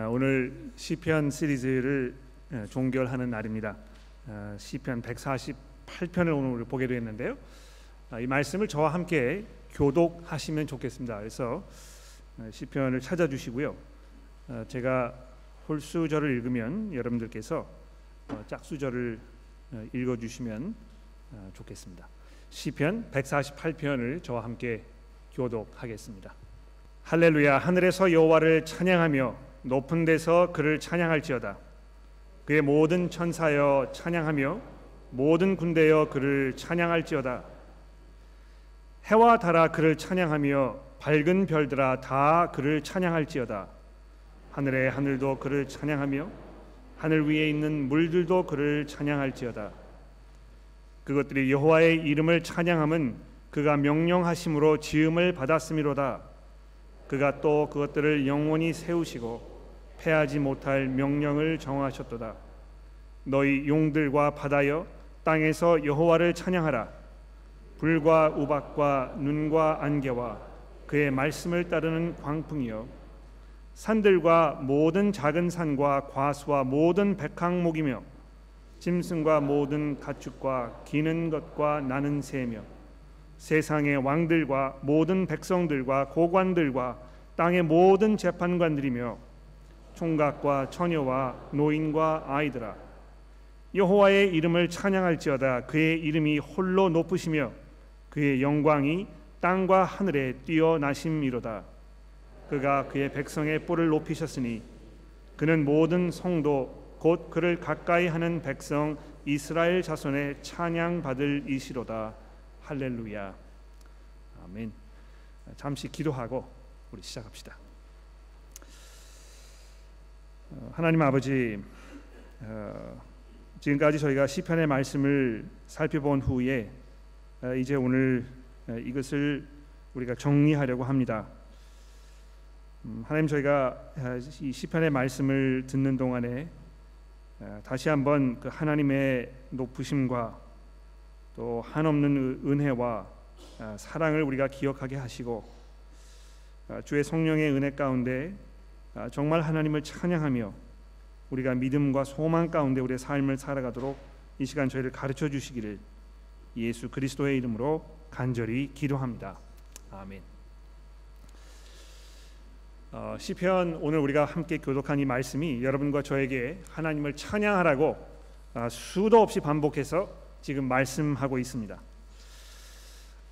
아, 오늘 시편 시리즈를 예, 종결하는 날입니다. 아, 시편 148편을 오늘 보게 되었는데요. 아, 이 말씀을 저와 함께 교독하시면 좋겠습니다. 그래서 시편을 찾아주시고요. 제가 홀수절을 읽으면 여러분들께서 어, 짝수절을 어, 읽어주시면 좋겠습니다. 시편 148편을 저와 함께 교독하겠습니다. 할렐루야 하늘에서 여호와를 찬양하며 높은 데서 그를 찬양할지어다. 그의 모든 천사여 찬양하며 모든 군대여 그를 찬양할지어다. 해와 달아 그를 찬양하며 밝은 별들아 다 그를 찬양할지어다. 하늘의 하늘도 그를 찬양하며 하늘 위에 있는 물들도 그를 찬양할지어다. 그것들이 여호와의 이름을 찬양함은 그가 명령하심으로 지음을 받았음이로다. 그가 또 그것들을 영원히 세우시고 패하지 못할 명령을 정하셨도다. 너희 용들과 바다여 땅에서 여호와를 찬양하라. 불과 우박과 눈과 안개와 그의 말씀을 따르는 광풍이여 산들과 모든 작은 산과 과수와 모든 백항목이며 짐승과 모든 가축과 기는 것과 나는 새며 세상의 왕들과 모든 백성들과 고관들과 땅의 모든 재판관들이며 총각과 처녀와 노인과 아이들아 여호와의 이름을 찬양할지어다. 그의 이름이 홀로 높으시며 그의 영광이 땅과 하늘에 뛰어나심이로다. 그가 그의 백성의 뿔을 높이셨으니 그는 모든 성도 곧 그를 가까이 하는 백성 이스라엘 자손의 찬양 받을 이시로다. 할렐루야. 아멘. 잠시 기도하고 우리 시작합시다. 어, 하나님 아버지 어, 지금까지 저희가 시편의 말씀을 살펴본 후에 어, 이제 오늘 이것을 우리가 정리하려고 합니다. 음, 하나님 저희가 이 시편의 말씀을 듣는 동안에 다시 한번 그 하나님의 높으심과 또 한없는 은혜와 사랑을 우리가 기억하게 하시고 주의 성령의 은혜 가운데 아, 정말 하나님을 찬양하며 우리가 믿음과 소망 가운데 우리의 삶을 살아가도록 이 시간 저희를 가르쳐 주시기를 예수 그리스도의 이름으로 간절히 기도합니다. 아멘. 어, 시편 오늘 우리가 함께 교독한 이 말씀이 여러분과 저에게 하나님을 찬양하라고 아, 수도 없이 반복해서 지금 말씀하고 있습니다.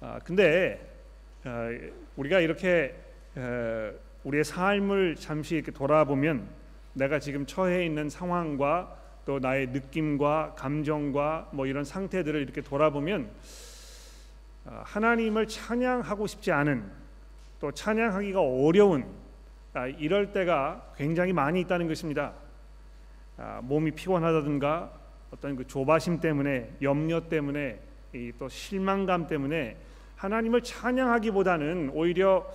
아, 근데 아, 우리가 이렇게 에, 우리의 삶을 잠시 이렇게 돌아보면 내가 지금 처해 있는 상황과 또 나의 느낌과 감정과 뭐 이런 상태들을 이렇게 돌아보면 아, 하나님을 찬양하고 싶지 않은 또 찬양하기가 어려운 아, 이럴 때가 굉장히 많이 있다는 것입니다. 아, 몸이 피곤하다든가 어떤 그 조바심 때문에 염려 때문에 또 실망감 때문에 하나님을 찬양하기보다는 오히려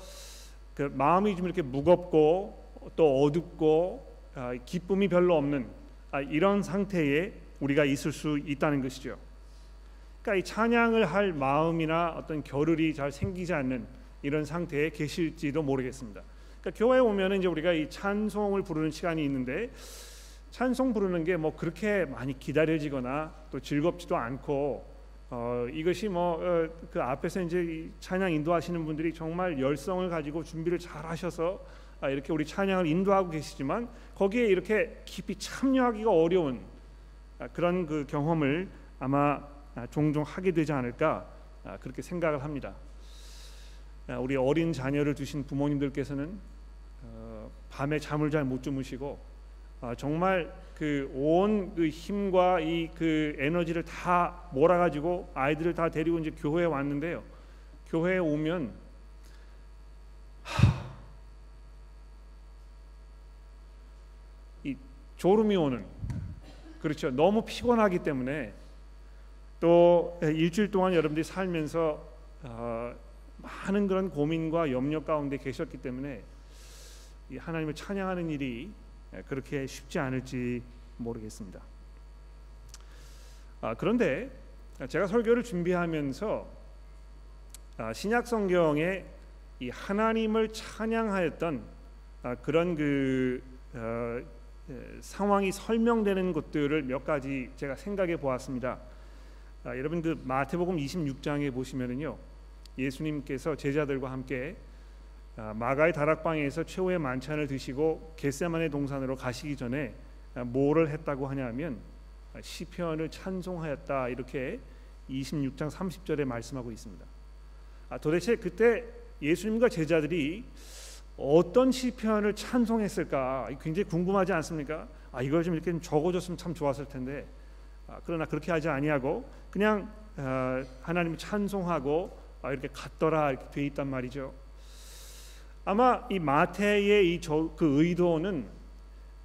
그 마음이 좀 이렇게 무겁고 또 어둡고 아, 기쁨이 별로 없는 아, 이런 상태에 우리가 있을 수 있다는 것이죠. 그러니까 이 찬양을 할 마음이나 어떤 겨를이 잘 생기지 않는 이런 상태에 계실지도 모르겠습니다. 그러니까 교회에 오면은 이제 우리가 이 찬송을 부르는 시간이 있는데 찬송 부르는 게 뭐 그렇게 많이 기다려지거나 또 즐겁지도 않고 어, 이것이 뭐그 어, 앞에서 이제 찬양 인도하시는 분들이 정말 열성을 가지고 준비를 잘 하셔서 아, 이렇게 우리 찬양을 인도하고 계시지만 거기에 이렇게 깊이 참여하기가 어려운 아, 그런 그 경험을 아마 아, 종종 하게 되지 않을까 아, 그렇게 생각을 합니다. 아, 우리 어린 자녀를 두신 부모님들께서는 어, 밤에 잠을 잘 못 주무시고 아, 정말 그온그 그 힘과 이 그 에너지를 다 몰아가지고 아이들을 다 데리고 이제 교회에 왔는데요. 교회에 오면 하, 이 졸음이 오는 그렇죠. 너무 피곤하기 때문에 또 일주일 동안 여러분들이 살면서 어, 많은 그런 고민과 염려 가운데 계셨기 때문에 이 하나님을 찬양하는 일이 예, 그렇게 쉽지 않을지 모르겠습니다. 아, 그런데 제가 설교를 준비하면서 아, 신약 성경에 이 하나님을 찬양하였던 아, 그런 그 어, 상황이 설명되는 것들을 몇 가지 제가 생각해 보았습니다. 아, 여러분 그 마태복음 26장에 보시면은요 예수님께서 제자들과 함께 아, 마가의 다락방에서 최후의 만찬을 드시고 겟세만의 동산으로 가시기 전에 아, 뭐를 했다고 하냐면 아, 시편을 찬송하였다 이렇게 26장 30절에 말씀하고 있습니다. 아, 도대체 그때 예수님과 제자들이 어떤 시편을 찬송했을까 굉장히 궁금하지 않습니까? 아 이걸 좀 이렇게 좀 적어줬으면 참 좋았을 텐데 아, 그러나 그렇게 하지 아니하고 그냥 어, 하나님 찬송하고 아, 이렇게 갔더라 이렇게 돼 있단 말이죠. 아마 이 마태의 이그 의도는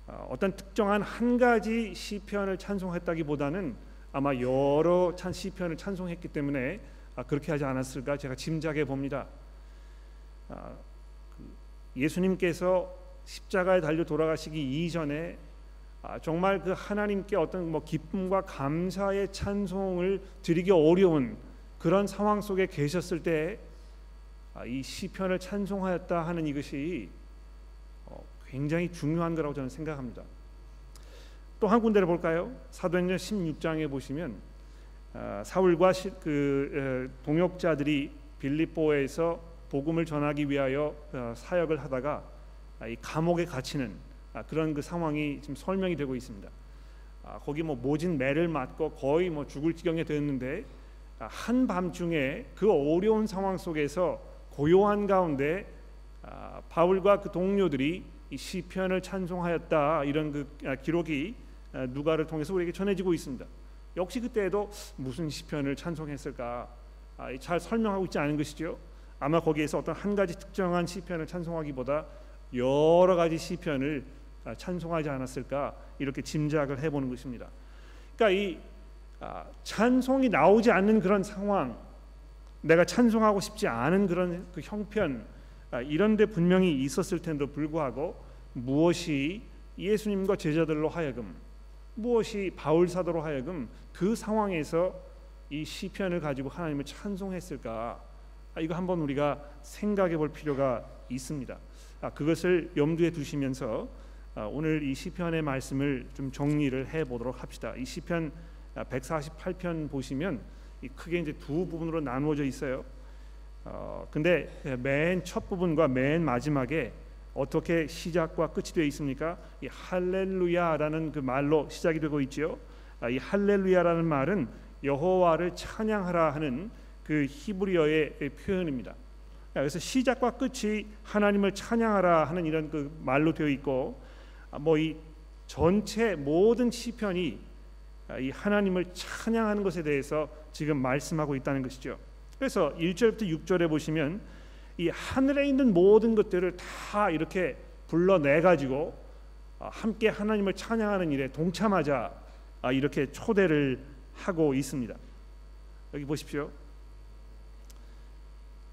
어, 어떤 특정한 한 가지 시편을 찬송했다기보다는 아마 여러 찬 시편을 찬송했기 때문에 아, 그렇게 하지 않았을까 제가 짐작해 봅니다. 아, 그 예수님께서 십자가에 달려 돌아가시기 이전에 아, 정말 그 하나님께 어떤 뭐 기쁨과 감사의 찬송을 드리기 어려운 그런 상황 속에 계셨을 때 이 아, 시편을 찬송하였다 하는 이것이 어, 굉장히 중요한 거라고 저는 생각합니다. 또 한 군데를 볼까요? 사도행전 16장에 보시면 아, 사울과 그 동역자들이 빌립보에서 복음을 전하기 위하여 어, 사역을 하다가 이 감옥에 갇히는 아, 그런 그 상황이 지금 설명이 되고 있습니다. 아, 거기 뭐 모진 매를 맞고 거의 뭐 죽을 지경에 되었는데 아, 한 밤중에 그 어려운 상황 속에서 고요한 가운데 바울과 그 동료들이 이 시편을 찬송하였다 이런 그 기록이 누가를 통해서 우리에게 전해지고 있습니다. 역시 그때에도 무슨 시편을 찬송했을까 잘 설명하고 있지 않은 것이죠. 아마 거기에서 어떤 한 가지 특정한 시편을 찬송하기보다 여러 가지 시편을 아, 찬송하지 않았을까 이렇게 짐작을 해보는 것입니다. 그러니까 이 아, 찬송이 나오지 않는 그런 상황, 내가 찬송하고 싶지 않은 그런 그 형편 아, 이런데 분명히 있었을 텐데도 불구하고 무엇이 예수님과 제자들로 하여금 무엇이 바울 사도로 하여금 그 상황에서 이 시편을 가지고 하나님을 찬송했을까? 이거 한번 우리가 생각해 볼 필요가 있습니다. 그것을 염두에 두시면서 아, 오늘 이 시편의 말씀을 좀 정리를 해 보도록 합시다. 이 시편 148편 보시면 크게 이제 두 부분으로 나누어져 있어요. 어, 근데 맨 첫 부분과 맨 마지막에 어떻게 시작과 끝이 되어 있습니까? 이 할렐루야라는 그 말로 시작이 되고 있지요. 아, 이 할렐루야라는 말은 여호와를 찬양하라 하는 그 히브리어의 표현입니다. 그래서 시작과 끝이 하나님을 찬양하라 하는 이런 그 말로 되어 있고 아, 뭐이 전체 모든 시편이 아, 이 하나님을 찬양하는 것에 대해서 지금 말씀하고 있다는 것이죠. 그래서 1절부터 6절에 보시면 이 하늘에 있는 모든 것들을 다 이렇게 불러내 가지고 아, 함께 하나님을 찬양하는 일에 동참하자 이렇게 초대를 하고 있습니다. 여기 보십시오.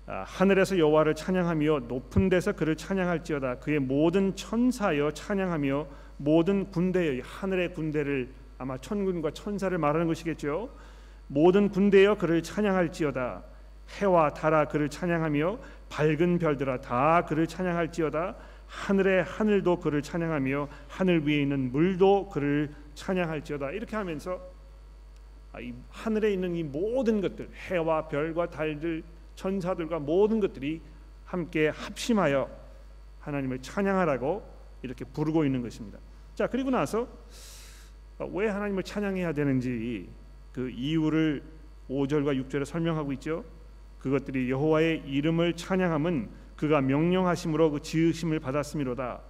아, 하늘에서 여호와를 찬양하며 높은 데서 그를 찬양할지어다 그의 모든 천사여 찬양하며 모든 군대여 하늘의 군대를 아마 천군과 천사를 말하는 것이겠죠. 모든 군대여 그를 찬양할지어다. 해와 달아 그를 찬양하며 밝은 별들아 다 그를 찬양할지어다. 하늘의 하늘도 그를 찬양하며 하늘 위에 있는 물도 그를 찬양할지어다. 이렇게 하면서 아, 이 하늘에 있는 이 모든 것들 해와 별과 달들 천사들과 모든 것들이 함께 합심하여 하나님을 찬양하라고 이렇게 부르고 있는 것입니다. 자 그리고 나서 왜 하나님을 찬양해야 되는지 그 이유를 5절과 6절에 설명하고 있죠. 그것들이 여호와의 이름을 찬양함은 그가 명령하심으로 그 지으심을 받았음이로다.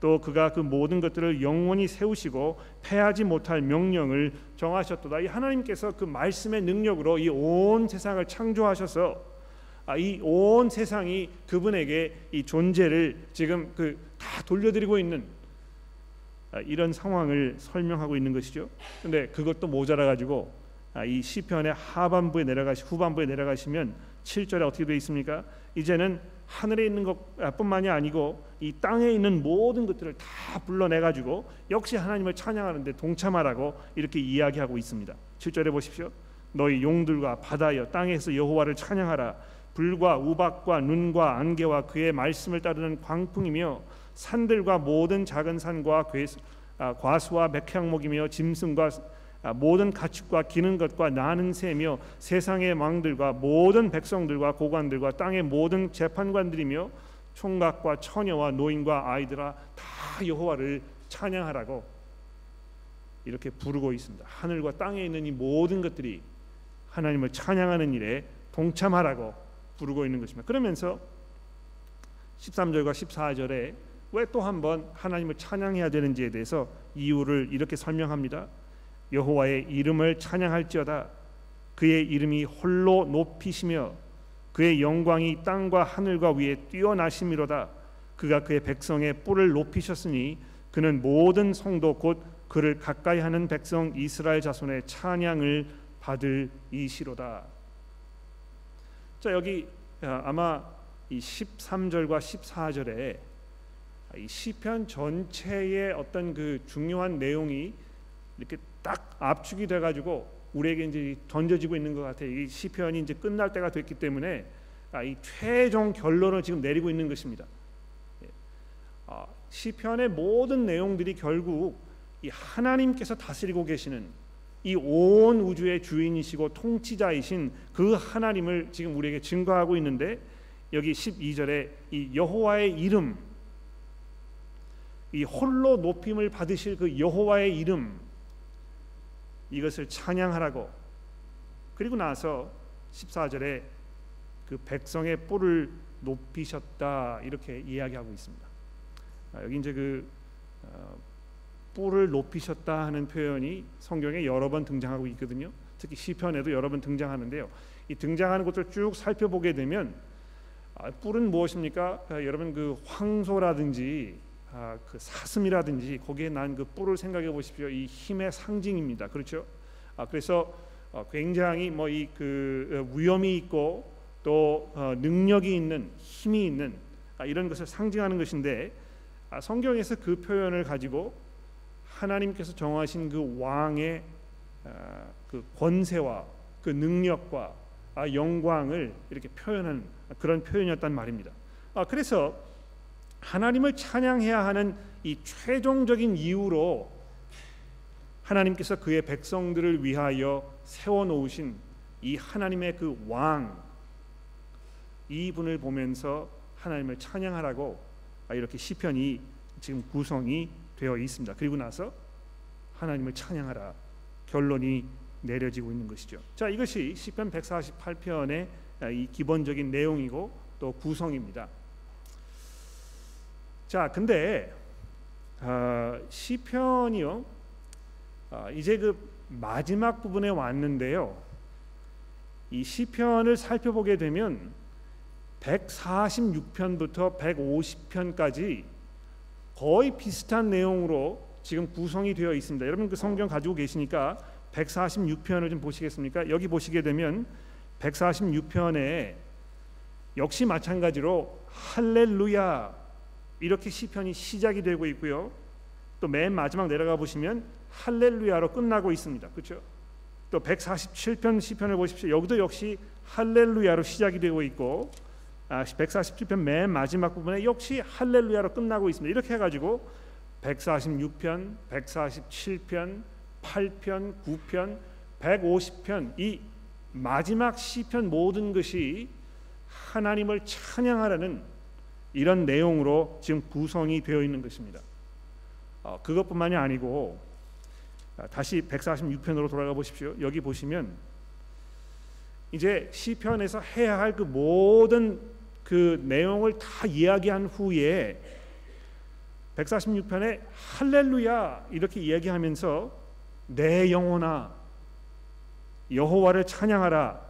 또 그가 그 모든 것들을 영원히 세우시고 패하지 못할 명령을 정하셨도다. 이 하나님께서 그 말씀의 능력으로 이 온 세상을 창조하셔서 아, 이온 세상이 그분에게 이 존재를 지금 그 다 돌려드리고 있는 아, 이런 상황을 설명하고 있는 것이죠. 근데 그것도 모자라 가지고 아, 이 시편의 하반부에 내려가시 후반부에 내려가시면 7절에 어떻게 되어 있습니까? 이제는 하늘에 있는 것뿐만이 아니고 이 땅에 있는 모든 것들을 다 불러내 가지고 역시 하나님을 찬양하는데 동참하라고 이렇게 이야기하고 있습니다. 7절에 보십시오. 너희 용들과 바다여 땅에서 여호와를 찬양하라 불과 우박과 눈과 안개와 그의 말씀을 따르는 광풍이며 산들과 모든 작은 산과 괴, 아, 과수와 백향목이며 짐승과 아, 모든 가축과 기는 것과 나는 새며 세상의 왕들과 모든 백성들과 고관들과 땅의 모든 재판관들이며 총각과 처녀와 노인과 아이들아 다 여호와를 찬양하라고 이렇게 부르고 있습니다. 하늘과 땅에 있는 이 모든 것들이 하나님을 찬양하는 일에 동참하라고 부르고 있는 것입니다. 그러면서 13절과 14절에 왜 또 한 번 하나님을 찬양해야 되는지에 대해서 이유를 이렇게 설명합니다. 여호와의 이름을 찬양할지어다 그의 이름이 홀로 높이시며 그의 영광이 땅과 하늘과 위에 뛰어나심이로다 그가 그의 백성의 뿔을 높이셨으니 그는 모든 성도 곧 그를 가까이 하는 백성 이스라엘 자손의 찬양을 받을 이시로다. 자 여기 아, 아마 이 13절과 14절에 이 시편 전체의 어떤 그 중요한 내용이 이렇게 딱 압축이 돼 가지고 우리에게 이제 던져지고 있는 것 같아요. 이 시편이 이제 끝날 때가 됐기 때문에 아, 이 최종 결론을 지금 내리고 있는 것입니다. 예. 아, 시편의 모든 내용들이 결국 이 하나님께서 다스리고 계시는 이 온 우주의 주인이시고 통치자이신 그 하나님을 지금 우리에게 증거하고 있는데 여기 12절에 이 여호와의 이름 이 홀로 높임을 받으실 그 여호와의 이름 이것을 찬양하라고 그리고 나서 14절에 그 백성의 뿔을 높이셨다 이렇게 이야기하고 있습니다. 아, 여기 이제 그 어, 뿔을 높이셨다 하는 표현이 성경에 여러 번 등장하고 있거든요. 특히 시편에도 여러 번 등장하는데요. 이 등장하는 것을 쭉 살펴보게 되면 아, 뿔은 무엇입니까? 아, 여러분 그 황소라든지 아, 그 사슴이라든지 거기에 난 그 뿔을 생각해 보십시오. 이 힘의 상징입니다. 그렇죠? 아, 그래서 어, 굉장히 뭐 이그 어, 위험이 있고 또 어, 능력이 있는 힘이 있는 아, 이런 것을 상징하는 것인데 아, 성경에서 그 표현을 가지고 하나님께서 정하신 그 왕의 아, 그 권세와 그 능력과 아, 영광을 이렇게 표현한 그런 표현이었단 말입니다. 아, 그래서 하나님을 찬양해야 하는 이 최종적인 이유로 하나님께서 그의 백성들을 위하여 세워 놓으신 이 하나님의 그 왕 이분을 보면서 하나님을 찬양하라고 이렇게 시편이 지금 구성이 되어 있습니다. 그리고 나서 하나님을 찬양하라 결론이 내려지고 있는 것이죠. 자, 이것이 시편 148편의 이 기본적인 내용이고 또 구성입니다. 자, 근데 어, 시편이요. 어, 이제 그 마지막 부분에 왔는데요. 이 시편을 살펴보게 되면 146편부터 150편까지 거의 비슷한 내용으로 지금 구성이 되어 있습니다. 여러분 그 성경 가지고 계시니까 146편을 좀 보시겠습니까? 여기 보시게 되면 146편에 역시 마찬가지로 할렐루야 이렇게 시편이 시작이 되고 있고요. 또 맨 마지막 내려가 보시면 할렐루야로 끝나고 있습니다. 그렇죠? 또 147편 시편을 보십시오. 여기도 역시 할렐루야로 시작이 되고 있고 아, 147편 맨 마지막 부분에 역시 할렐루야로 끝나고 있습니다. 이렇게 해가지고 146편, 147편, 8편, 9편, 150편 이 마지막 시편 모든 것이 하나님을 찬양하라는 이런 내용으로 지금 구성이 되어 있는 것입니다. 어, 그것뿐만이 아니고 아, 다시 146편으로 돌아가 보십시오. 여기 보시면 이제 시편에서 해야 할 그 모든 그 내용을 다 이야기한 후에 146편에 할렐루야 이렇게 이야기하면서 내 영혼아 여호와를 찬양하라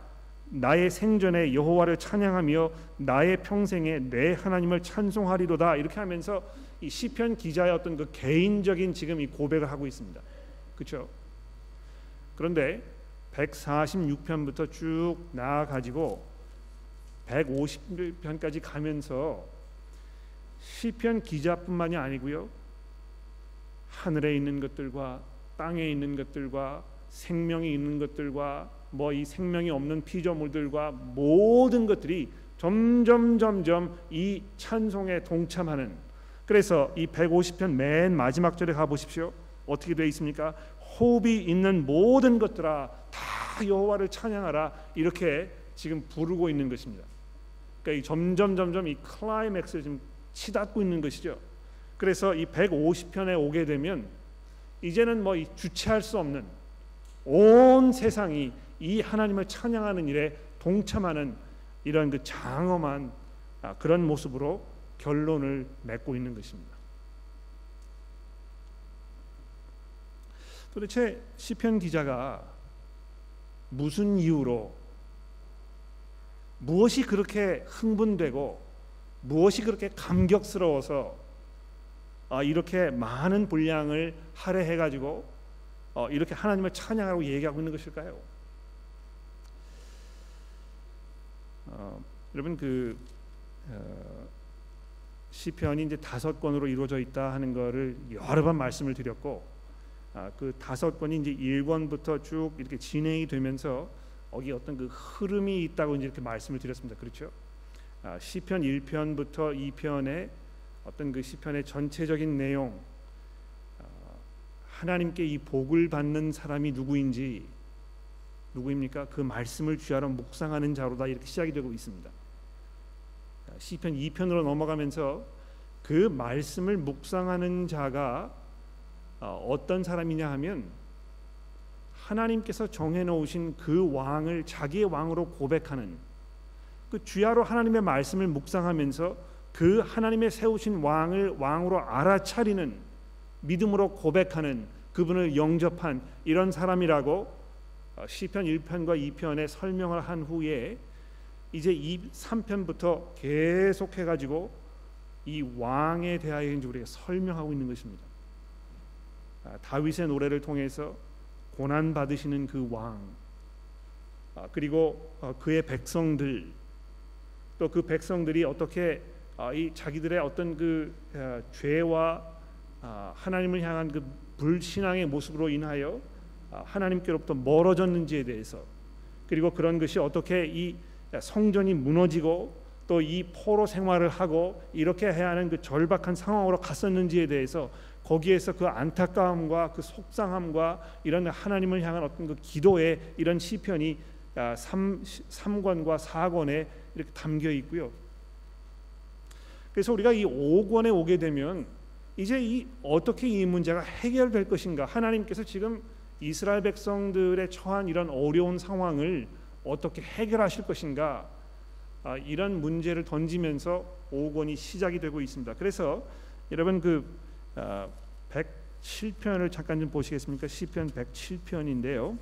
나의 생전에 여호와를 찬양하며 나의 평생에 내 하나님을 찬송하리로다 이렇게 하면서 이 시편 기자의 어떤 그 개인적인 지금 이 고백을 하고 있습니다. 그렇죠? 그런데 146편부터 쭉 나아 가지고 150편까지 가면서 시편 기자뿐만이 아니고요. 하늘에 있는 것들과 땅에 있는 것들과 생명이 있는 것들과 뭐 이 생명이 없는 피조물들과 모든 것들이 점점 점점 이 찬송에 동참하는 그래서 이 150편 맨 마지막 절에 가 보십시오. 어떻게 되어 있습니까? 호흡이 있는 모든 것들아 다 여호와를 찬양하라 이렇게 지금 부르고 있는 것입니다. 그러니까 점점 점점 이 클라이맥스를 지금 치닫고 있는 것이죠. 그래서 이 150편에 오게 되면 이제는 뭐 주체할 수 없는 온 세상이 이 하나님을 찬양하는 일에 동참하는 이런 그 장엄한 아, 그런 모습으로 결론을 맺고 있는 것입니다. 도대체 시편 기자가 무슨 이유로 무엇이 그렇게 흥분되고 무엇이 그렇게 감격스러워서 아, 이렇게 많은 분량을 할애해 가지고 어, 이렇게 하나님을 찬양하고 얘기하고 있는 것일까요? 어, 여러분 그 어, 시편이 이제 다섯 권으로 이루어져 있다 하는 것을 여러 번 말씀을 드렸고 아, 그 다섯 권이 이제 1권부터 쭉 이렇게 진행이 되면서 거기 어떤 그 흐름이 있다고 이제 이렇게 말씀을 드렸습니다. 그렇죠? 아, 시편 1편부터 2편의 어떤 그 시편의 전체적인 내용 아, 하나님께 이 복을 받는 사람이 누구인지 누구입니까? 그 말씀을 주하러 묵상하는 자로다 이렇게 시작이 되고 있습니다. 시편 2편으로 넘어가면서 그 말씀을 묵상하는 자가 어, 어떤 사람이냐 하면 하나님께서 정해 놓으신 그 왕을 자기의 왕으로 고백하는 그 주야로 하나님의 말씀을 묵상하면서 그 하나님의 세우신 왕을 왕으로 알아차리는 믿음으로 고백하는 그분을 영접한 이런 사람이라고 어, 시편 1편과 2편에 설명을 한 후에 이제 2, 3편부터 계속해 가지고 이 왕에 대하여 이제 우리가 설명하고 있는 것입니다. 아, 다윗의 노래를 통해서 고난 받으시는 그 왕, 아, 그리고 어, 그의 백성들, 또 그 백성들이 어떻게 아, 이 자기들의 어떤 그 죄와 하나님을 향한 그 불신앙의 모습으로 인하여 하나님께로부터 멀어졌는지에 대해서 그리고 그런 것이 어떻게 이 성전이 무너지고 또 이 포로 생활을 하고 이렇게 해야 하는 그 절박한 상황으로 갔었는지에 대해서 거기에서 그 안타까움과 그 속상함과 이런 하나님을 향한 어떤 그 기도의 이런 시편이 3, 3권과 4권에 이렇게 담겨 있고요. 그래서 우리가 이 5권에 오게 되면 이제 이 어떻게 이 문제가 해결될 것인가? 하나님께서 지금 이스라엘 백성들의 처한 이런 어려운 상황을 어떻게 해결하실 것인가? 아, 이런 문제를 던지면서 5권이 시작이 되고 있습니다. 그래서 여러분 그 아, 107편을 잠깐 좀 보시겠습니까? 시편 107편인데요.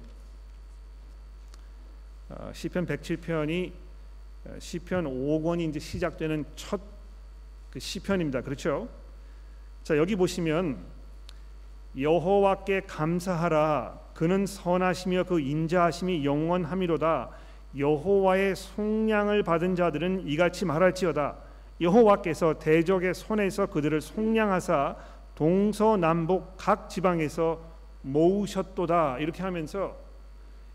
아, 시편 107편이 아, 시편 5권이 이제 시작되는 첫 그 시편입니다. 그렇죠? 자 여기 보시면 여호와께 감사하라. 그는 선하시며 그 인자하심이 영원함이로다. 여호와의 속량을 받은 자들은 이같이 말할지어다. 여호와께서 대적의 손에서 그들을 속량하사 동서남북 각 지방에서 모으셨도다. 이렇게 하면서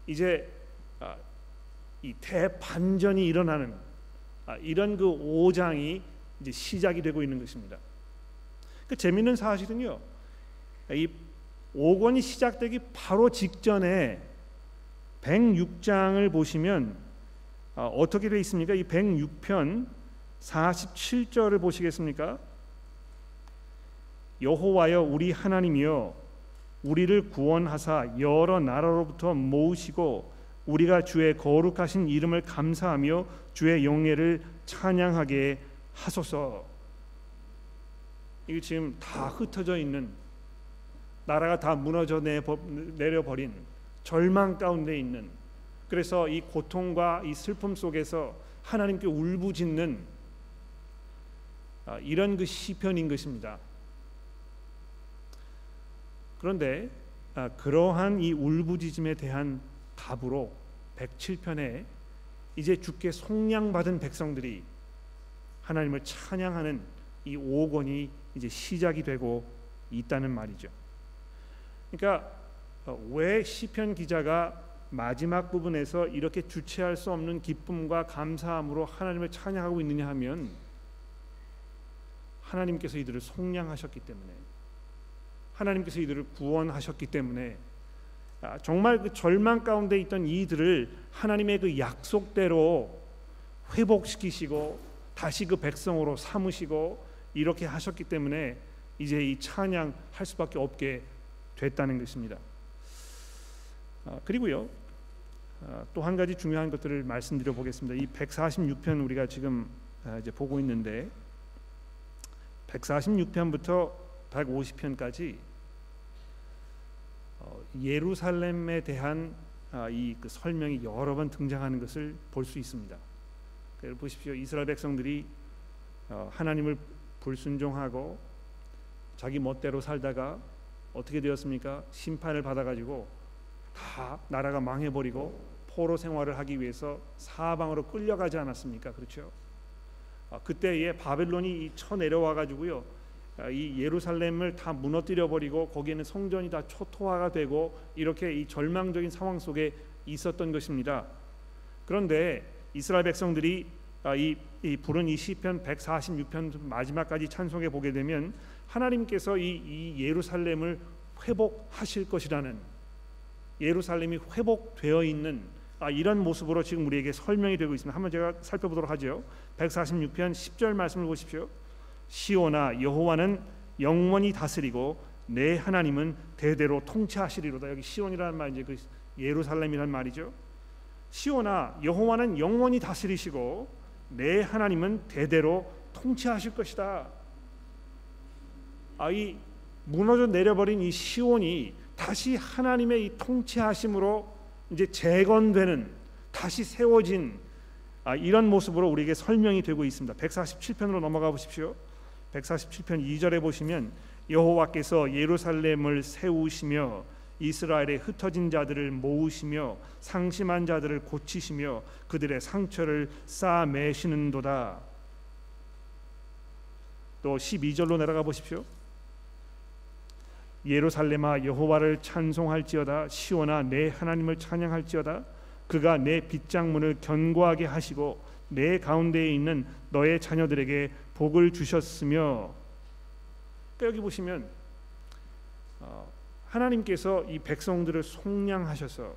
이제 아, 이 대반전이 일어나는 아, 이런 그 5장이 이제 시작이 되고 있는 것입니다. 그 재밌는 사실은요. 이 5권이 시작되기 바로 직전에 106장을 보시면 아, 어떻게 되어 있습니까? 이 106편 47절을 보시겠습니까? 여호와여 우리 하나님이여 우리를 구원하사 여러 나라로부터 모으시고 우리가 주의 거룩하신 이름을 감사하며 주의 영예를 찬양하게 하소서. 이게 지금 다 흩어져 있는 나라가 다 무너져 내려 버린 절망 가운데 있는 그래서 이 고통과 이 슬픔 속에서 하나님께 울부짖는 아, 이런 그 시편인 것입니다. 그런데 아, 그러한 이 울부짖음에 대한 답으로 107편에 이제 주께 속량받은 백성들이 하나님을 찬양하는 이 5권이 이제 시작이 되고 있다는 말이죠. 그러니까 어, 왜 시편 기자가 마지막 부분에서 이렇게 주체할 수 없는 기쁨과 감사함으로 하나님을 찬양하고 있느냐 하면 하나님께서 이들을 속량하셨기 때문에 하나님께서 이들을 구원하셨기 때문에 아, 정말 그 절망 가운데 있던 이들을 하나님의 그 약속대로 회복시키시고 다시 그 백성으로 삼으시고 이렇게 하셨기 때문에 이제 이 찬양 할 수밖에 없게 됐다는 것입니다. 아, 그리고요 아, 또한 가지 중요한 것들을 말씀드려 보겠습니다. 이 146편 우리가 지금 이제 보고 있는데 146편부터 150편까지 어, 예루살렘에 대한 아, 이그 설명이 여러 번 등장하는 것을 볼 수 있습니다. 보십시오. 이스라엘 백성들이 어, 하나님을 불순종하고 자기 멋대로 살다가 어떻게 되었습니까? 심판을 받아가지고 다 나라가 망해버리고 포로 생활을 하기 위해서 사방으로 끌려가지 않았습니까? 그렇죠? 아, 그때에 바벨론이 쳐 내려와 가지고요. 아, 이 예루살렘을 다 무너뜨려 버리고 거기에는 성전이 다 초토화가 되고 이렇게 이 절망적인 상황 속에 있었던 것입니다. 그런데 이스라엘 백성들이 아, 이, 이 부른 이 시편 146편 마지막까지 찬송해 보게 되면 하나님께서 이, 이 예루살렘을 회복하실 것이라는 예루살렘이 회복되어 있는 아, 이런 모습으로 지금 우리에게 설명이 되고 있습니다. 한번 제가 살펴보도록 하죠. 146편 10절 말씀을 보십시오. 시오나 여호와는 영원히 다스리고 내 하나님은 대대로 통치하시리로다. 여기 시온이라는 말 이제 그 예루살렘이라는 말이죠. 시오나 여호와는 영원히 다스리시고 내 하나님은 대대로 통치하실 것이다. 아 이 무너져 내려버린 이 시온이 다시 하나님의 이 통치하심으로 이제 재건되는 다시 세워진 아, 이런 모습으로 우리에게 설명이 되고 있습니다. 147편으로 넘어가 보십시오. 147편 2절에 보시면 여호와께서 예루살렘을 세우시며 이스라엘의 흩어진 자들을 모으시며 상심한 자들을 고치시며 그들의 상처를 싸매시는도다. 또 12절로 내려가 보십시오. 예루살렘아 여호와를 찬송할지어다 시온아 내 하나님을 찬양할지어다 그가 내 빗장문을 견고하게 하시고 내 가운데에 있는 너의 자녀들에게 복을 주셨으며 여기 보시면 어, 하나님께서 이 백성들을 속량하셔서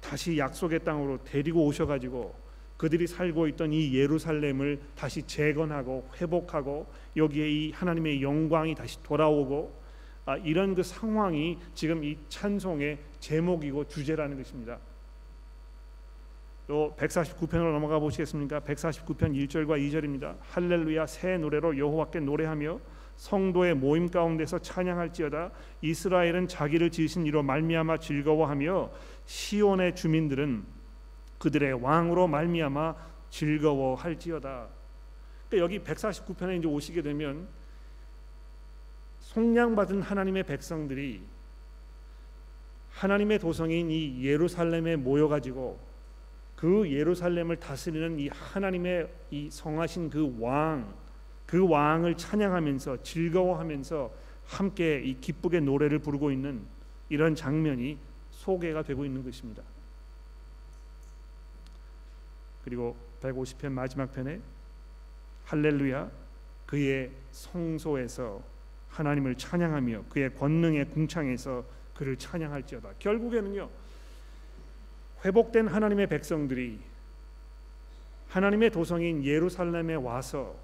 다시 약속의 땅으로 데리고 오셔가지고 그들이 살고 있던 이 예루살렘을 다시 재건하고 회복하고 여기에 이 하나님의 영광이 다시 돌아오고 아, 이런 그 상황이 지금 이 찬송의 제목이고 주제라는 것입니다. 또 149편으로 넘어가 보시겠습니까? 149편 1절과 2절입니다. 할렐루야 새 노래로 여호와께 노래하며 성도의 모임 가운데서 찬양할지어다 이스라엘은 자기를 지으신 이로 말미암아 즐거워하며 시온의 주민들은 그들의 왕으로 말미암아 즐거워할지어다. 그러니까 여기 149편에 이제 오시게 되면 속량받은 하나님의 백성들이 하나님의 도성인 이 예루살렘에 모여 가지고 그 예루살렘을 다스리는 이 하나님의 이 성하신 그 왕, 그 왕을 찬양하면서 즐거워하면서 함께 이 기쁘게 노래를 부르고 있는 이런 장면이 소개가 되고 있는 것입니다. 그리고 150편 마지막 편에 할렐루야 그의 성소에서 하나님을 찬양하며 그의 권능의 궁창에서 그를 찬양할지어다. 결국에는요. 회복된 하나님의 백성들이 하나님의 도성인 예루살렘에 와서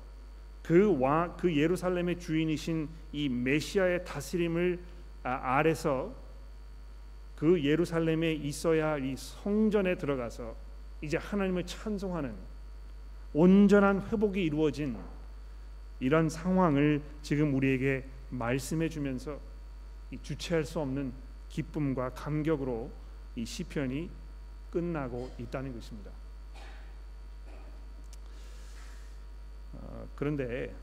그와그 그 예루살렘의 주인이신 이 메시아의 다스림을 아, 아래서 그 예루살렘에 있어야 이 성전에 들어가서 이제 하나님을 찬송하는 온전한 회복이 이루어진 이런 상황을 지금 우리에게 말씀해 주면서 주체할 수 없는 기쁨과 감격으로 이 시편이 끝나고 있다는 것입니다. 어, 그런데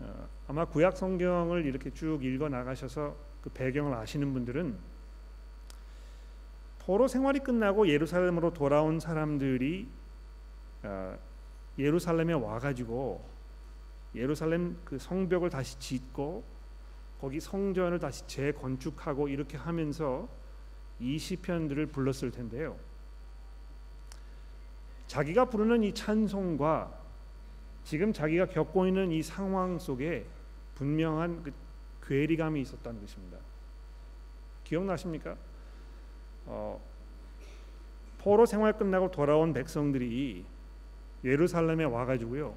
어, 아마 구약 성경을 이렇게 쭉 읽어 나가셔서 그 배경을 아시는 분들은 포로 생활이 끝나고 예루살렘으로 돌아온 사람들이 어, 예루살렘에 와가지고 예루살렘 그 성벽을 다시 짓고 거기 성전을 다시 재건축하고 이렇게 하면서 이 시편들을 불렀을 텐데요. 자기가 부르는 이 찬송과 지금 자기가 겪고 있는 이 상황 속에 분명한 그 괴리감이 있었다는 것입니다. 기억나십니까? 어, 포로 생활 끝나고 돌아온 백성들이 예루살렘에 와가지고요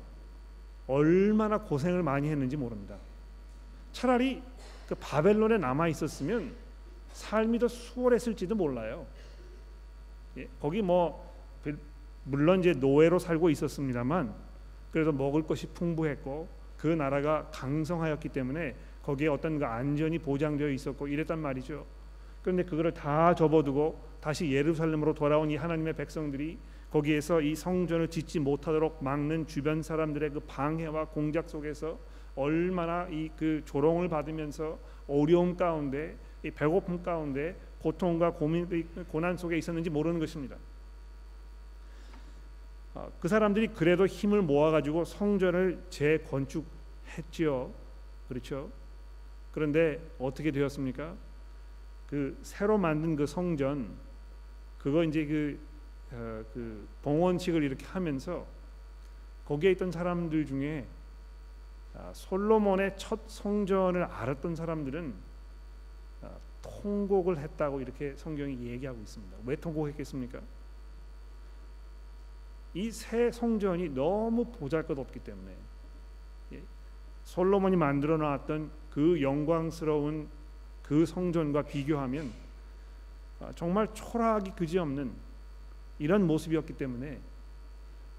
얼마나 고생을 많이 했는지 모릅니다. 차라리 그 바벨론에 남아 있었으면 삶이 더 수월했을지도 몰라요. 예, 거기 뭐 물론 이제 노예로 살고 있었습니다만 그래도 먹을 것이 풍부했고 그 나라가 강성하였기 때문에 거기에 어떤 그 안전이 보장되어 있었고 이랬단 말이죠. 그런데 그거를 다 접어두고 다시 예루살렘으로 돌아온 이 하나님의 백성들이 거기에서 이 성전을 짓지 못하도록 막는 주변 사람들의 그 방해와 공작 속에서 얼마나 이 그 조롱을 받으면서 어려움 가운데 이 배고픔 가운데 고통과 고민 고난 속에 있었는지 모르는 것입니다. 아, 그 사람들이 그래도 힘을 모아가지고 성전을 재건축했지요. 그렇죠? 그런데 어떻게 되었습니까? 그 새로 만든 그 성전 그거 이제 그, 어, 그 봉헌식을 이렇게 하면서 거기에 있던 사람들 중에 아, 솔로몬의 첫 성전을 알았던 사람들은 아, 통곡을 했다고 이렇게 성경이 얘기하고 있습니다. 왜 통곡했겠습니까? 이 새 성전이 너무 보잘것없기 때문에 예, 솔로몬이 만들어 놨던 그 영광스러운 그 성전과 비교하면 아, 정말 초라하기 그지없는 이런 모습이었기 때문에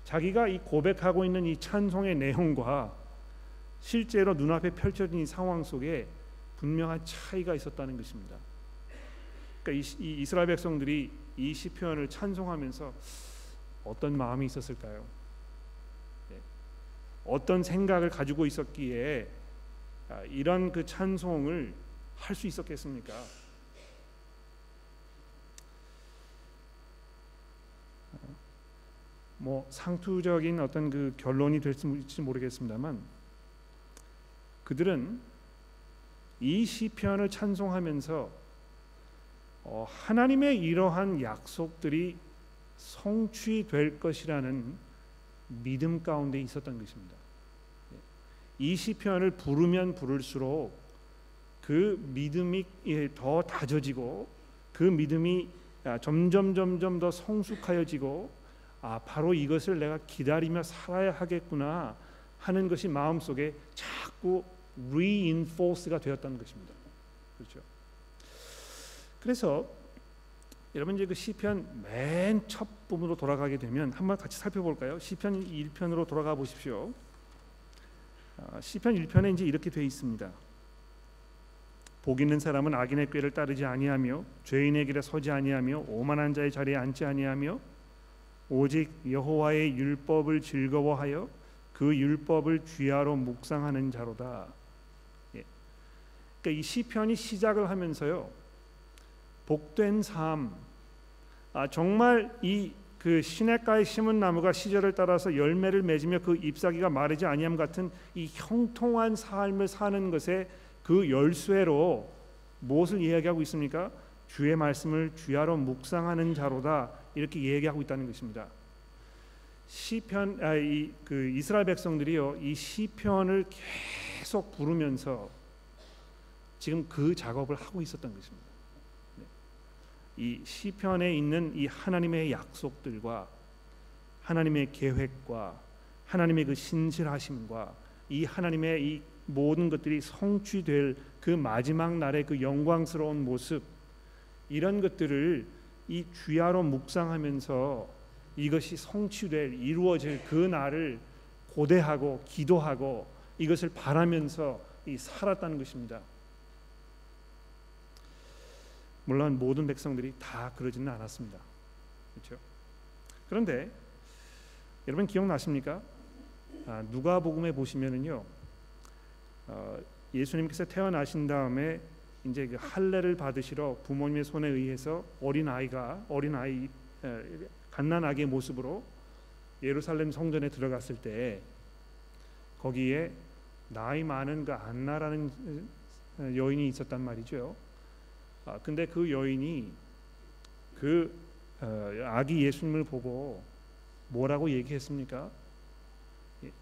자기가 이 고백하고 있는 이 찬송의 내용과 실제로 눈앞에 펼쳐진 이 상황 속에 분명한 차이가 있었다는 것입니다. 그러니까 이, 이스라엘 백성들이 이 시편을 찬송하면서 어떤 마음이 있었을까요? 네. 어떤 생각을 가지고 있었기에 아, 이런 그 찬송을 할 수 있었겠습니까? 뭐 상투적인 어떤 그 결론이 될지 모르겠습니다만 그들은 이 시편을 찬송하면서 어, 하나님의 이러한 약속들이 성취될 것이라는 믿음 가운데 있었던 것입니다. 이 시편을 부르면 부를수록 그 믿음이 예, 더 다져지고 그 믿음이 아, 점점 점점 더 성숙하여지고 아 바로 이것을 내가 기다리며 살아야 하겠구나 하는 것이 마음속에 자꾸 reinforce가 되었다는 것입니다. 그렇죠? 그래서 여러분 이제 그 시편 맨 첫 부분으로 돌아가게 되면 한번 같이 살펴볼까요? 시편 1편으로 돌아가 보십시오. 아, 시편 1편에 이제 이렇게 돼 있습니다. 복 있는 사람은 악인의 꾀를 따르지 아니하며 죄인의 길에 서지 아니하며 오만한 자의 자리에 앉지 아니하며 오직 여호와의 율법을 즐거워하여 그 율법을 귀하로 묵상하는 자로다. 예. 그러니까 이 시편이 시작을 하면서요. 복된 삶. 아 정말 이 그 시냇가에 심은 나무가 시절을 따라서 열매를 맺으며 그 잎사귀가 마르지 아니함 같은 이 형통한 삶을 사는 것에 그 열쇠로 무엇을 이야기하고 있습니까? 주의 말씀을 주야로 묵상하는 자로다 이렇게 얘기하고 있다는 것입니다. 시편 아, 이그 이스라엘 백성들이요 이 시편을 계속 부르면서 지금 그 작업을 하고 있었던 것입니다. 네. 이 시편에 있는 이 하나님의 약속들과 하나님의 계획과 하나님의 그 신실하심과 이 하나님의 이 모든 것들이 성취될 그 마지막 날의 그 영광스러운 모습 이런 것들을 이 주야로 묵상하면서 이것이 성취될 이루어질 그 날을 고대하고 기도하고 이것을 바라면서 이 살았다는 것입니다. 물론 모든 백성들이 다 그러지는 않았습니다. 그렇죠? 그런데 여러분 기억나십니까? 아, 누가복음에 보시면은요, 어, 예수님께서 태어나신 다음에 이제 그 할례를 받으시러 부모님의 손에 의해서 어린 아이가 어린 아이 갓난아기의 모습으로 예루살렘 성전에 들어갔을 때 거기에 나이 많은 그 안나라는 어, 여인이 있었단 말이죠. 아, 근데 그 여인이 그 어, 아기 예수님을 보고 뭐라고 얘기했습니까? 예,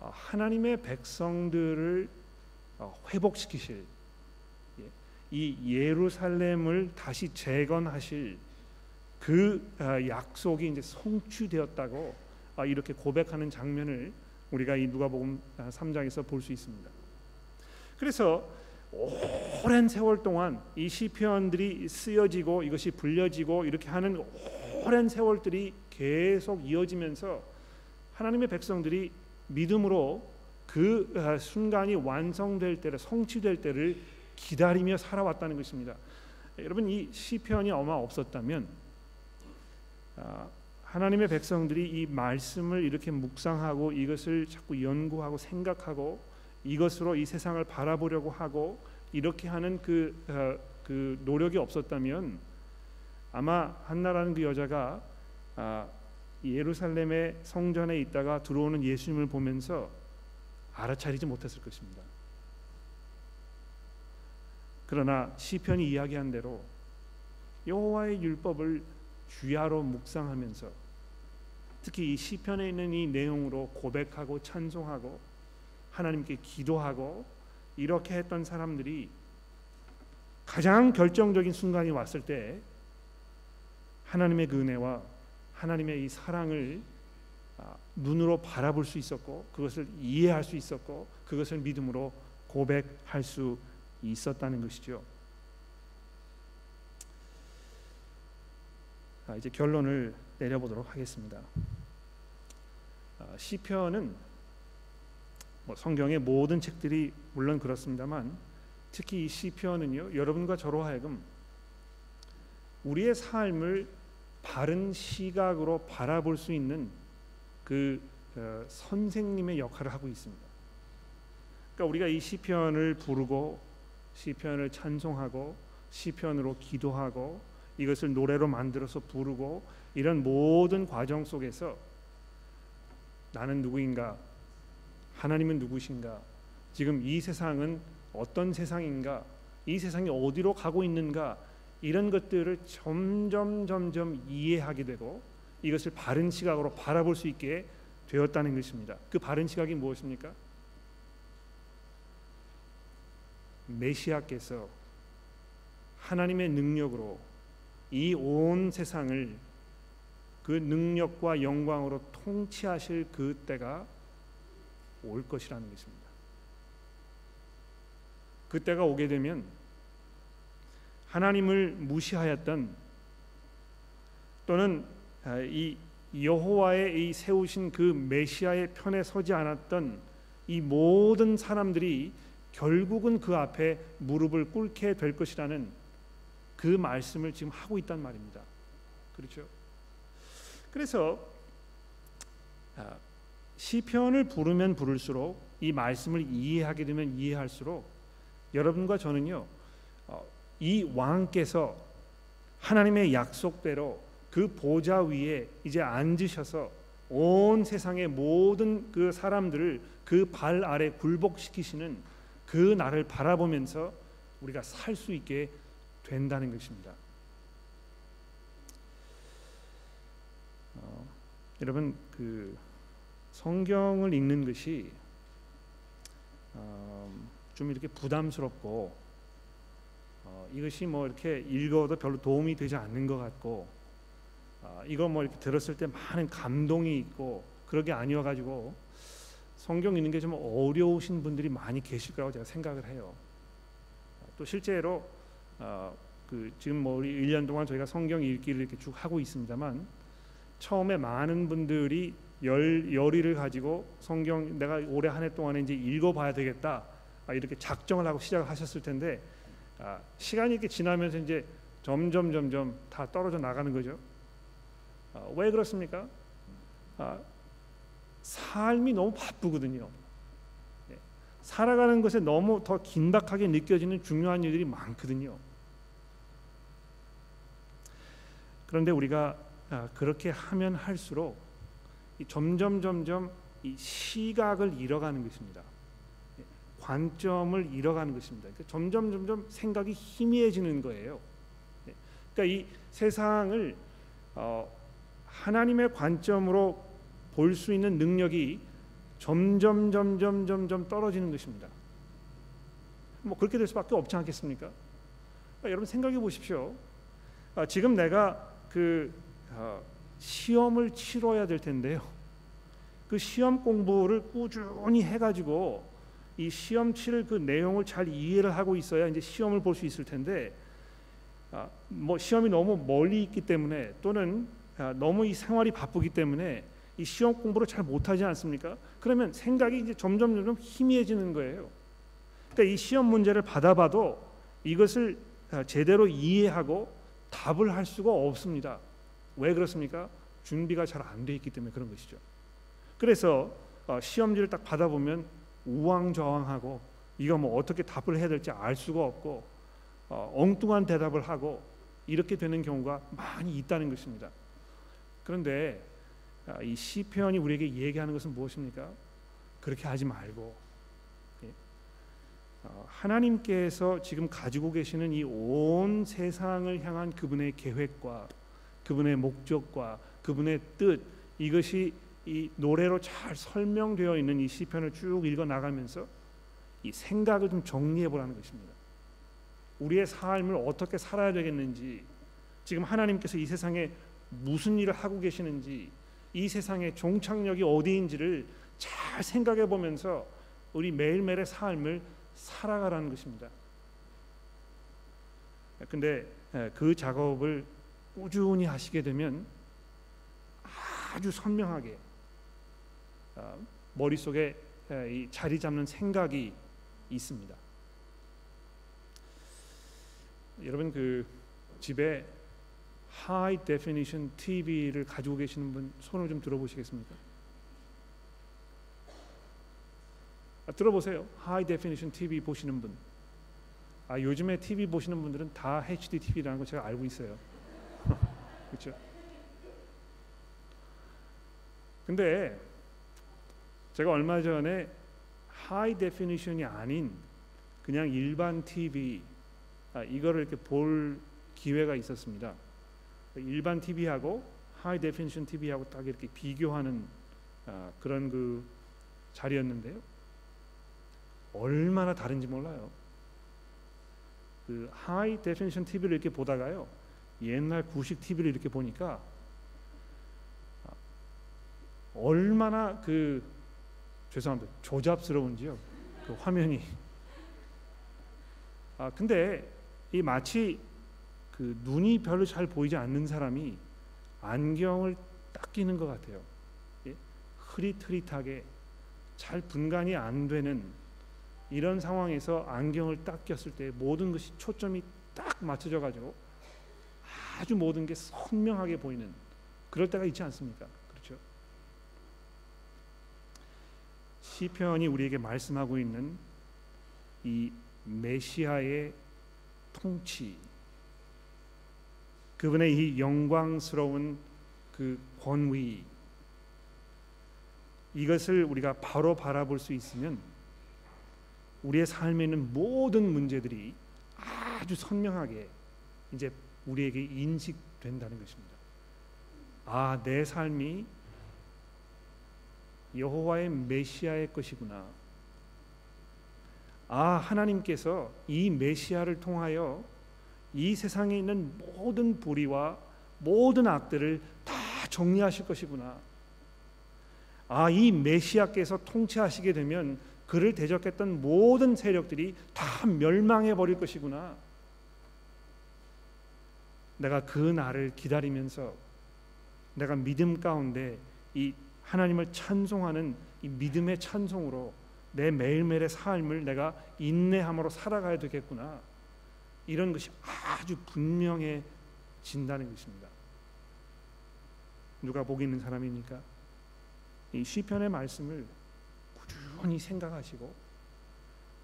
어, 하나님의 백성들을 어, 회복시키실 예, 이 예루살렘을 다시 재건하실 그 약속이 이제 성취되었다고 이렇게 고백하는 장면을 우리가 이 누가복음 3장에서 볼 수 있습니다. 그래서 오랜 세월 동안 이 시편들이 쓰여지고 이것이 불려지고 이렇게 하는 오랜 세월들이 계속 이어지면서 하나님의 백성들이 믿음으로 그 아, 순간이 완성될 때를 성취될 때를 기다리며 살아왔다는 것입니다. 여러분 이 시편이 아마 없었다면 아, 하나님의 백성들이 이 말씀을 이렇게 묵상하고 이것을 자꾸 연구하고 생각하고 이것으로 이 세상을 바라보려고 하고 이렇게 하는 그, 어, 그 노력이 없었다면 아마 한나라는 그 여자가 아, 예루살렘의 성전에 있다가 들어오는 예수님을 보면서 알아차리지 못했을 것입니다. 그러나 시편이 이야기한 대로 여호와의 율법을 주야로 묵상하면서 특히 이 시편에 있는 이 내용으로 고백하고 찬송하고 하나님께 기도하고 이렇게 했던 사람들이 가장 결정적인 순간이 왔을 때 하나님의 그 은혜와 하나님의 이 사랑을 아, 눈으로 바라볼 수 있었고 그것을 이해할 수 있었고 그것을 믿음으로 고백할 수 있었다는 것이죠. 아, 이제 결론을 내려보도록 하겠습니다. 아, 시편은 뭐 성경의 모든 책들이 물론 그렇습니다만 특히 이 시편은요 여러분과 저로 하여금 우리의 삶을 바른 시각으로 바라볼 수 있는 그 어, 선생님의 역할을 하고 있습니다. 그러니까 우리가 이 시편을 부르고 시편을 찬송하고 시편으로 기도하고 이것을 노래로 만들어서 부르고 이런 모든 과정 속에서 나는 누구인가? 하나님은 누구신가? 지금 이 세상은 어떤 세상인가? 이 세상이 어디로 가고 있는가? 이런 것들을 점점 점점 이해하게 되고 이것을 바른 시각으로 바라볼 수 있게 되었다는 것입니다. 그 바른 시각이 무엇입니까? 메시아께서 하나님의 능력으로 이 온 세상을 그 능력과 영광으로 통치하실 그 때가 올 것이라는 것입니다. 그 때가 오게 되면 하나님을 무시하였던 또는 아, 이 여호와의 이 세우신 그 메시아의 편에 서지 않았던 이 모든 사람들이 결국은 그 앞에 무릎을 꿇게 될 것이라는 그 말씀을 지금 하고 있단 말입니다. 그렇죠? 그래서 아, 시편을 부르면 부를수록 이 말씀을 이해하게 되면 이해할수록 여러분과 저는요 어, 이 왕께서 하나님의 약속대로 그 보좌 위에 이제 앉으셔서 온 세상의 모든 그 사람들을 그 발 아래 굴복시키시는 그 날을 바라보면서 우리가 살 수 있게 된다는 것입니다. 어, 여러분 그 성경을 읽는 것이 어, 좀 이렇게 부담스럽고 어, 이것이 뭐 이렇게 읽어도 별로 도움이 되지 않는 것 같고 어, 이거 뭐 이렇게 들었을 때 많은 감동이 있고 그러게 아니어 가지고 성경 읽는 게 좀 어려우신 분들이 많이 계실 거라고 제가 생각을 해요. 또 실제로 어, 그 지금 뭐 우리 1년 동안 저희가 성경 읽기를 이렇게 쭉 하고 있습니다만 처음에 많은 분들이 열 열의를 가지고 성경 내가 올해 한 해 동안에 이제 읽어봐야 되겠다 아, 이렇게 작정을 하고 시작을 하셨을 텐데 아, 시간이 이렇게 지나면서 이제 점점 점점 다 떨어져 나가는 거죠. 아, 왜 그렇습니까? 삶이 너무 바쁘거든요. 네. 살아가는 것에 너무 더 긴박하게 느껴지는 중요한 일들이 많거든요. 그런데 우리가 그렇게 하면 할수록 점점 점점 이 시각을 잃어가는 것입니다. 예, 관점을 잃어가는 것입니다. 그러니까 점점 점점 생각이 희미해지는 거예요. 예, 그러니까 이 세상을 어, 하나님의 관점으로 볼 수 있는 능력이 점점 점점 점점 떨어지는 것입니다. 뭐 그렇게 될 수밖에 없지 않겠습니까? 아, 여러분 생각해 보십시오. 아, 지금 내가 그 아, 시험을 치러야 될 텐데요. 그 시험 공부를 꾸준히 해가지고 이 시험 치를 그 내용을 잘 이해를 하고 있어야 이제 시험을 볼 수 있을 텐데 아, 뭐 시험이 너무 멀리 있기 때문에 또는 아, 너무 이 생활이 바쁘기 때문에 이 시험 공부를 잘 못하지 않습니까? 그러면 생각이 이제 점점 점점 희미해지는 거예요. 그러니까 이 시험 문제를 받아봐도 이것을 아, 제대로 이해하고 답을 할 수가 없습니다. 왜 그렇습니까? 준비가 잘 안 돼 있기 때문에 그런 것이죠. 그래서 어, 시험지를 딱 받아보면 우왕좌왕하고 이거 뭐 어떻게 답을 해야 될지 알 수가 없고 어, 엉뚱한 대답을 하고 이렇게 되는 경우가 많이 있다는 것입니다. 그런데 아, 이 시편이 우리에게 얘기하는 것은 무엇입니까? 그렇게 하지 말고 예. 어, 하나님께서 지금 가지고 계시는 이 온 세상을 향한 그분의 계획과 그분의 목적과 그분의 뜻 이것이 이 노래로 잘 설명되어 있는 이 시편을 쭉 읽어 나가면서 이 생각을 좀 정리해 보라는 것입니다. 우리의 삶을 어떻게 살아야 되겠는지 지금 하나님께서 이 세상에 무슨 일을 하고 계시는지 이 세상의 종착역이 어디인지를 잘 생각해 보면서 우리 매일매일의 삶을 살아가라는 것입니다. 근데 그 작업을 꾸준히 하시게 되면 아주 선명하게 어, 머릿속에 자리 잡는 생각이 있습니다. 여러분 그 집에 high definition TV를 가지고 계시는 분 손을 좀 들어보시겠습니까? 아, 들어보세요. high definition TV 보시는 분. 아 요즘에 TV 보시는 분들은 다 HD TV라는 거 제가 알고 있어요. 그렇죠? 근데 제가 얼마 전에 high definition이 아닌 그냥 일반 TV 아, 이거를 이렇게 볼 기회가 있었습니다. 일반 TV하고 high definition TV하고 딱 이렇게 비교하는 아, 그런 그 자리였는데요. 얼마나 다른지 몰라요. 그 high definition TV를 이렇게 보다가요. 옛날 구식 TV를 이렇게 보니까 아, 얼마나 그 죄송합니다. 조잡스러운지요. 그 화면이 아 근데 이 마치 그 눈이 별로 잘 보이지 않는 사람이 안경을 딱 끼는 것 같아요. 예? 흐릿흐릿하게 잘 분간이 안 되는 이런 상황에서 안경을 딱 꼈을 때 모든 것이 초점이 딱 맞춰져 가지고 아주 모든 게 선명하게 보이는 그럴 때가 있지 않습니까? 그렇죠? 시편이 우리에게 말씀하고 있는 이 메시아의 통치 그분의 이 영광스러운 그 권위 이것을 우리가 바로 바라볼 수 있으면 우리의 삶에 있는 모든 문제들이 아주 선명하게 이제 우리에게 인식된다는 것입니다. 아, 내 삶이 여호와의 메시아의 것이구나. 아, 하나님께서 이 메시아를 통하여 이 세상에 있는 모든 불의와 모든 악들을 다 정리하실 것이구나. 아, 이 메시아께서 통치하시게 되면 그를 대적했던 모든 세력들이 다 멸망해 버릴 것이구나. 내가 그 날을 기다리면서 내가 믿음 가운데 이 하나님을 찬송하는 이 믿음의 찬송으로 내 매일매일의 삶을 내가 인내함으로 살아가야 되겠구나. 이런 것이 아주 분명해진다는 것입니다. 누가 복 있는 사람입니까? 이 시편의 말씀을 꾸준히 생각하시고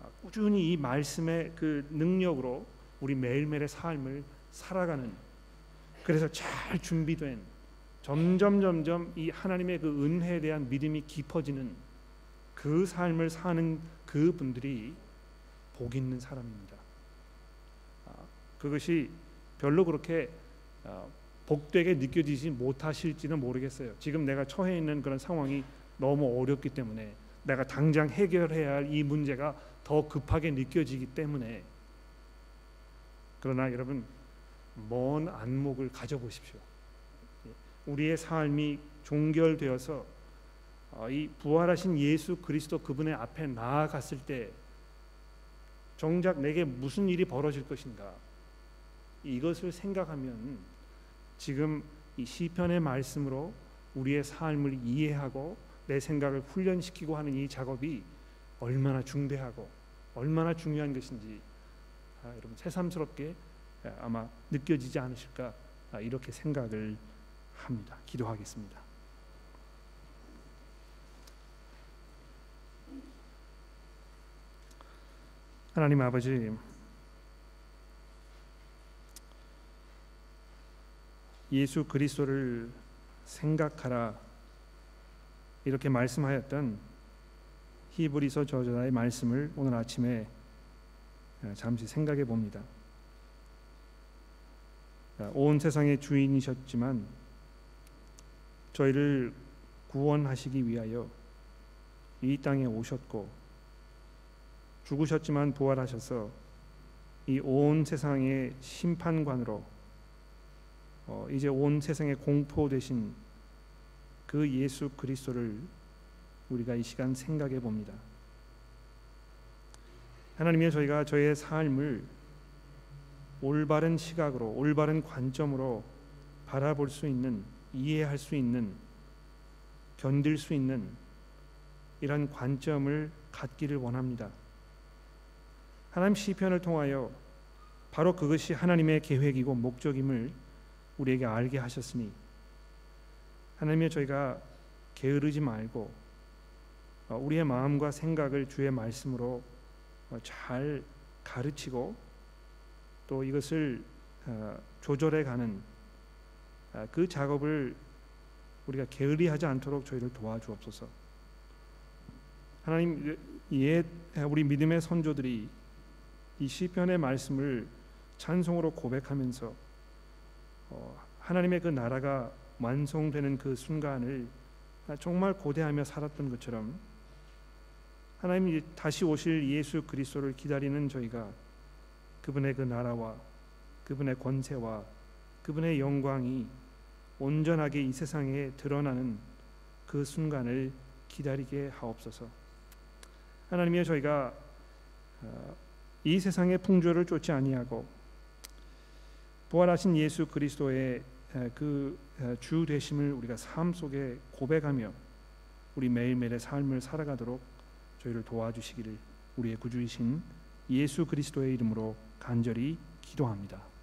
아, 꾸준히 이 말씀의 그 능력으로 우리 매일매일의 삶을 살아가는 그래서 잘 준비된 점점 점점 이 하나님의 그 은혜에 대한 믿음이 깊어지는 그 삶을 사는 그 분들이 복 있는 사람입니다. 아, 그것이 별로 그렇게 아, 복되게 느껴지지 못하실지는 모르겠어요. 지금 내가 처해 있는 그런 상황이 너무 어렵기 때문에 내가 당장 해결해야 할 이 문제가 더 급하게 느껴지기 때문에 그러나 여러분 먼 안목을 가져보십시오. 우리의 삶이 종결되어서 어, 이 부활하신 예수 그리스도 그분의 앞에 나아갔을 때 정작 내게 무슨 일이 벌어질 것인가 이것을 생각하면 지금 이 시편의 말씀으로 우리의 삶을 이해하고 내 생각을 훈련시키고 하는 이 작업이 얼마나 중대하고 얼마나 중요한 것인지 아, 여러분 새삼스럽게 아마 느껴지지 않으실까 아, 이렇게 생각을 합니다. 기도하겠습니다. 하나님 아버지 예수 그리스도를 생각하라 이렇게 말씀하였던 히브리서 저자의 말씀을 오늘 아침에 잠시 생각해 봅니다. 온 세상의 주인이셨지만 저희를 구원하시기 위하여 이 땅에 오셨고 죽으셨지만 부활하셔서 이 온 세상의 심판관으로 어, 이제 온 세상에 공포되신 그 예수 그리스도를 우리가 이 시간 생각해 봅니다. 하나님의 저희가 저의 삶을 올바른 시각으로 올바른 관점으로 바라볼 수 있는 이해할 수 있는 견딜 수 있는 이런 관점을 갖기를 원합니다. 하나님 시편을 통하여 바로 그것이 하나님의 계획이고 목적임을 우리에게 알게 하셨으니 하나님의 저희가 게으르지 말고 어, 우리의 마음과 생각을 주의 말씀으로 어, 잘 가르치고 또 이것을 어, 조절해 가는 그 작업을 우리가 게으리하지 않도록 저희를 도와주옵소서. 하나님 옛 우리 믿음의 선조들이 이 시편의 말씀을 찬송으로 고백하면서 하나님의 그 나라가 완성되는 그 순간을 정말 고대하며 살았던 것처럼 하나님이 다시 오실 예수 그리스도를 기다리는 저희가 그분의 그 나라와 그분의 권세와 그분의 영광이 온전하게 이 세상에 드러나는 그 순간을 기다리게 하옵소서. 하나님이여 저희가 어, 이 세상의 풍조를 쫓지 아니하고 부활하신 예수 그리스도의 그 주 되심을 우리가 삶 속에 고백하며 우리 매일매일의 삶을 살아가도록 저희를 도와주시기를 우리의 구주이신 예수 그리스도의 이름으로 간절히 기도합니다.